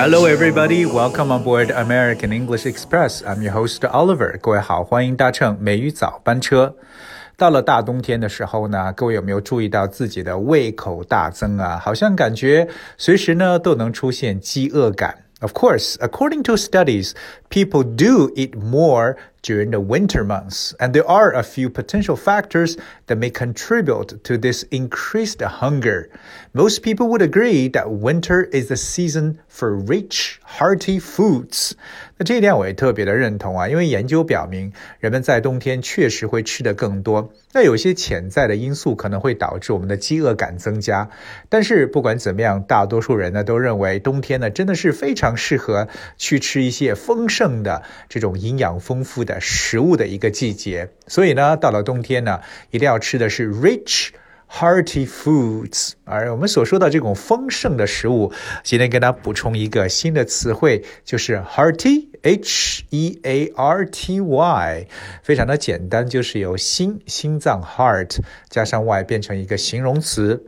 Hello, everybody. Welcome on board American English Express. I'm your host Oliver. 各位好，欢迎搭乘美语早班车。到了大冬天的时候呢，各位有没有注意到自己的胃口大增啊？好像感觉随时呢都能出现饥饿感。Of course, according to studies, people do eat more during the winter months, and there are a few potential factors that may contribute to this increased hunger. Most people would agree that winter is the season for rich, hearty foods. 那这一点我也特别的认同啊，因为研究表明，人们在冬天确实会吃的更多。那有些潜在的因素可能会导致我们的饥饿感增加。但是不管怎么样，大多数人呢都认为冬天呢真的是非常适合去吃一些丰盛的这种营养丰富的 食物的一个季节。所以呢，到了冬天呢，一定要吃的是 rich。Hearty foods，而我们所说的这种丰盛的食物，今天给大家补充一个新的词汇，就是 hearty，h e a r t y，非常的简单，就是由心心脏 heart 加上 y 变成一个形容词。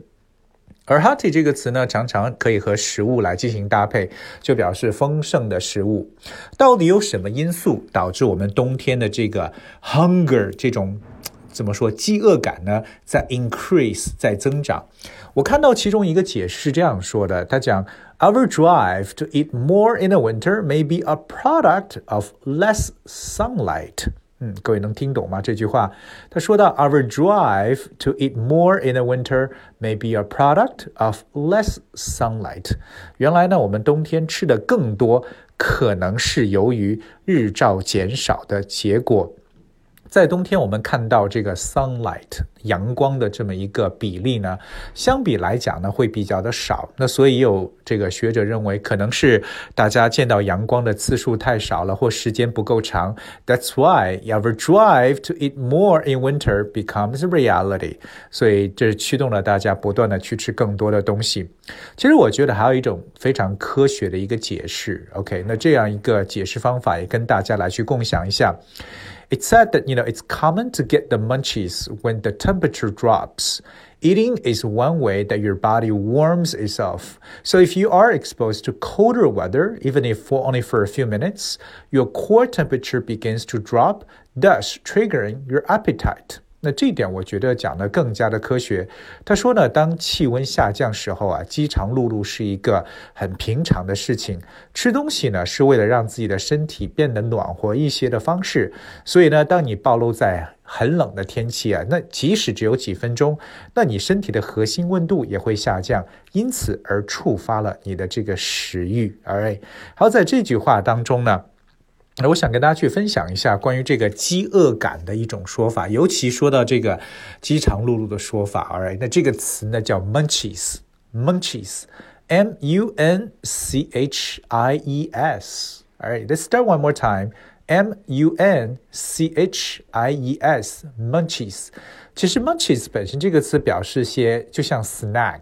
而 hearty 这个词呢，常常可以和食物来进行搭配，就表示丰盛的食物。到底有什么因素导致我们冬天的这个 hunger 这种？怎么说？饥饿感呢，在 increase，在增长。我看到其中一个解释是这样说的：他讲，Our drive to eat more in the winter may be a product of less sunlight。嗯，各位能听懂吗？这句话，他说到，Our drive to eat more in the winter may be a product of less sunlight。原来呢，我们冬天吃的更多，可能是由于日照减少的结果。在冬天，我们看到这个 sunlight 阳光的这么一个比例呢，相比来讲呢，会比较的少。那所以有这个学者认为，可能是大家见到阳光的次数太少了，或时间不够长。That's why your drive to eat more in winter becomes reality。所以这驱动了大家不断的去吃更多的东西。其实我觉得还有一种非常科学的一个解释。OK，那这样一个解释方法也跟大家来去共享一下。It's said that you know it's common to get the munchies when the temperature drops. Eating is one way that your body warms itself. So if you are exposed to colder weather, even if for only for a few minutes, your core temperature begins to drop, thus triggering your appetite. 那这点我觉得讲的更加的科学。他说呢，当气温下降时候啊，饥肠辘辘是一个很平常的事情。吃东西呢，是为了让自己的身体变得暖和一些的方式。所以呢，当你暴露在很冷的天气啊，那即使只有几分钟，那你身体的核心温度也会下降，因此而触发了你的这个食欲。Alright，好，在这句话当中呢。那我想跟大家去分享一下关于这个饥饿感的一种说法，尤其说到这个饥肠辘辘的说法。Alright，那这个词呢叫 munchies，munchies，m u n c h i e s。Alright，let's start one more time，m u n c h i e s，munchies。其实 munchies 本身这个词表示些就像 snack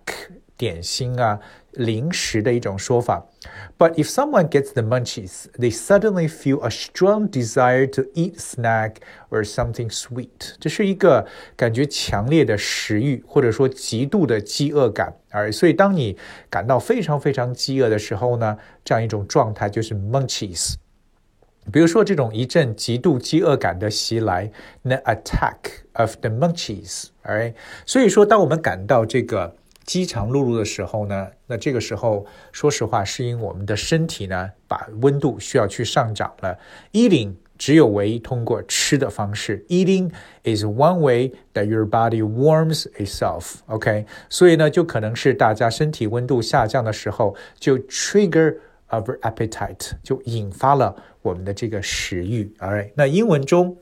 点心啊。零食的一种说法。But if someone gets the munchies, they suddenly feel a strong desire to eat snack or something sweet。这是一个感觉强烈的食欲，或者说极度的饥饿感。而所以，当你感到非常非常饥饿的时候呢，这样一种状态就是 munchies。比如说，这种一阵极度饥饿感的袭来，the attack of the munchies。Alright，所以说，当我们感到这个。 饥肠辘辘的时候呢，那这个时候，说实话，是因为我们的身体呢，把温度需要去上涨了。Eating 只有唯一通过吃的方式。Eating is one way that your body warms itself. OK，所以呢，就可能是大家身体温度下降的时候，就 trigger our appetite，就引发了我们的这个食欲。All right，那英文中。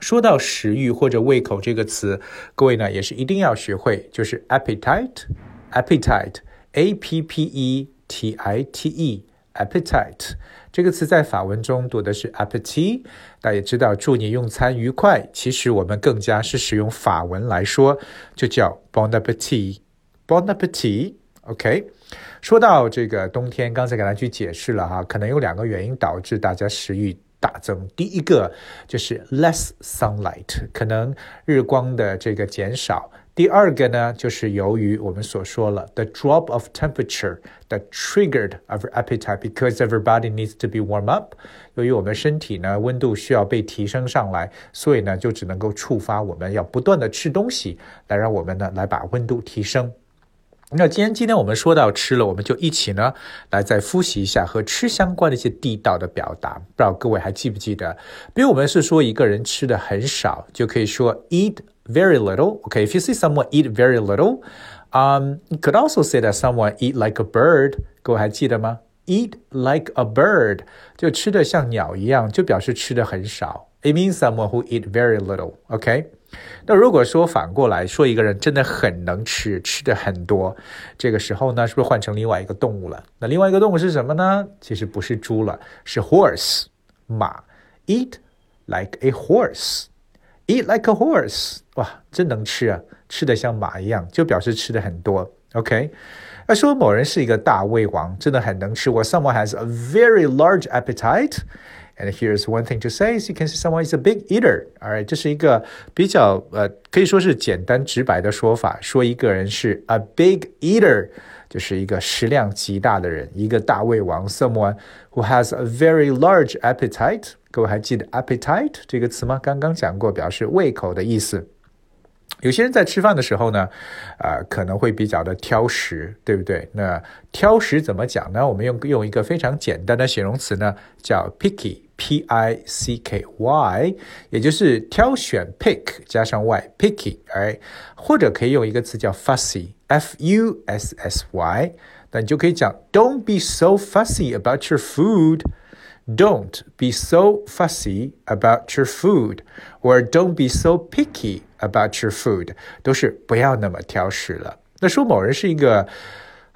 说到食欲或者胃口这个词，各位呢也是一定要学会，就是 appetite，appetite，a p p e t i t e，appetite 这个词在法文中读的是 appetit，大家也知道，祝你用餐愉快。其实我们更加是使用法文来说，就叫 bon appetit，bon appetit，OK。说到这个冬天，刚才给大家去解释了哈，可能有两个原因导致大家食欲。大增。第一个就是 less sunlight，可能日光的这个减少。第二个呢，就是由于我们所说了，the drop of temperature that triggered our appetite because everybody needs to be warm up。由于我们身体呢温度需要被提升上来，所以呢就只能够触发我们要不断的吃东西，来让我们呢来把温度提升。那今天今天我们说到吃了，我们就一起呢来再复习一下和吃相关的一些地道的表达。不知道各位还记不记得？比如我们是说一个人吃的很少，就可以说 eat。very little. Okay, if you see someone eat very little, um, you could also say that someone eat like a bird. 各位还记得吗？Eat like a bird 就吃的像鸟一样，就表示吃的很少。It means someone who eat very little. Okay 那如果说反过来说一个人真的很能吃，吃的很多，这个时候呢，是不是换成另外一个动物了？那另外一个动物是什么呢？其实不是猪了，是 horse 马。Eat like a horse. Eat like a horse，哇，真能吃啊，吃的像马一样，就表示吃的很多。OK，那说某人是一个大胃王，真的很能吃。我 someone has a very large appetite。And here's one thing to says you can say someone is a big eater. Alright，这是一个比较呃可以说是简单直白的说法，说一个人是 a big eater，就是一个食量极大的人，一个大胃王。Someone who has a very large appetite。各位还记得 appetite 这个词吗？刚刚讲过，表示胃口的意思。有些人在吃饭的时候呢，呃，可能会比较的挑食，对不对？那挑食怎么讲呢？我们用用一个非常简单的形容词呢，叫 picky picky，p i c k y，也就是挑选 pick 加上 y，picky，哎，或者可以用一个词叫 fussy，f u s s y，那你就可以讲 don't be so fussy about your food。Don't be so fussy about your food, or don't be so picky about your food，都是不要那么挑食了。那说某人是一个，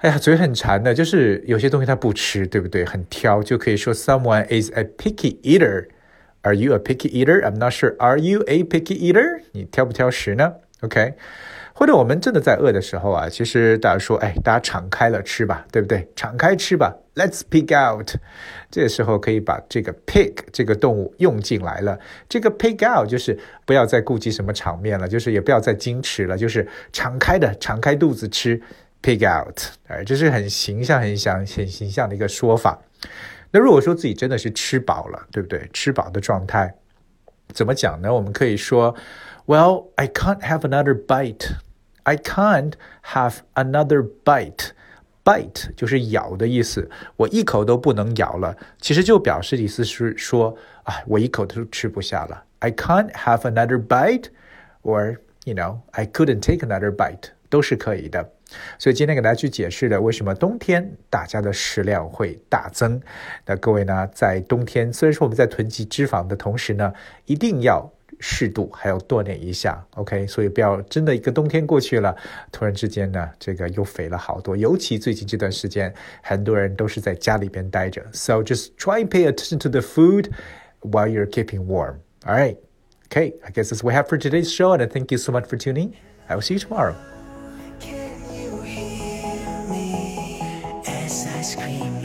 哎呀，嘴很馋的，就是有些东西他不吃，对不对？很挑，就可以说 someone is a picky eater. Are you a picky eater? I'm not sure. Are you a picky eater? 你挑不挑食呢？OK。或者我们真的在饿的时候啊，其实大家说，哎，大家敞开了吃吧，对不对？敞开吃吧，Let's pick out。这时候可以把这个 pick 这个动物用进来了。这个 pick out 就是不要再顾及什么场面了，就是也不要再矜持了，就是敞开的，敞开肚子吃 ，pick out。哎，这是很形象、很想、很形象的一个说法。那如果说自己真的是吃饱了，对不对？吃饱的状态怎么讲呢？我们可以说，Well, I can't have another bite. I can't have another bite. Bite 就是咬的意思，我一口都不能咬了。其实就表示意思是说，啊，我一口都吃不下了。I can't have another bite, or you know, I couldn't take another bite，都是可以的。 所以今天给大家去解释的，为什么冬天大家的食量会大增。那各位呢，在冬天虽然说我们在囤积脂肪的同时呢，一定要。适度还要锻炼一下，OK，所以不要真的一个冬天过去了，突然之间呢，这个又肥了好多。尤其最近这段时间，很多人都是在家里边待着。So just try and pay attention to the food while you're keeping warm. All right, okay, I guess that's what we have for today's show, and thank you so much for tuning. I will see you tomorrow. Can you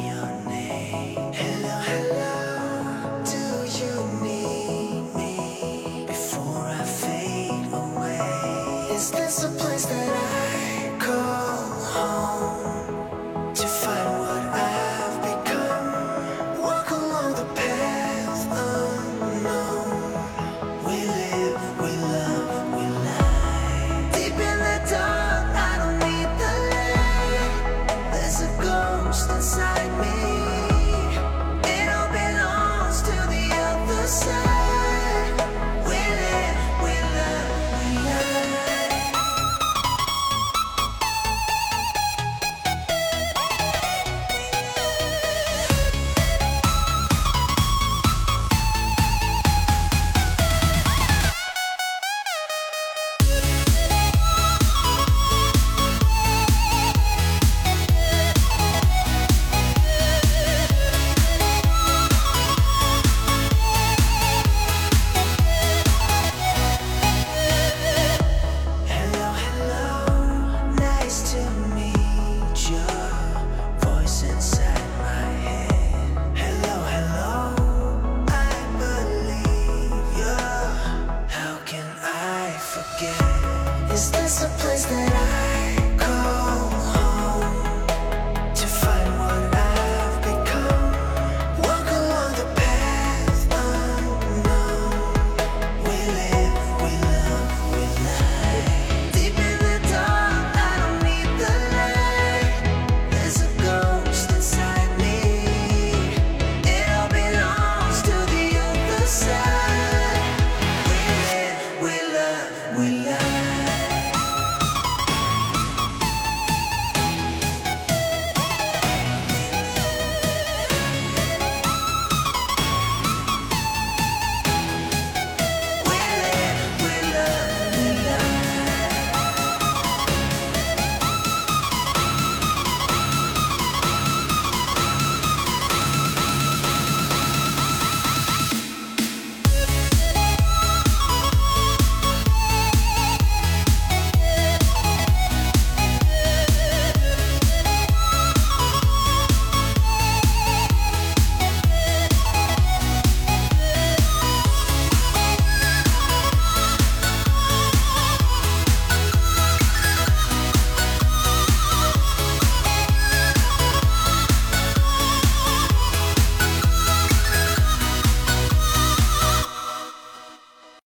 this the place that I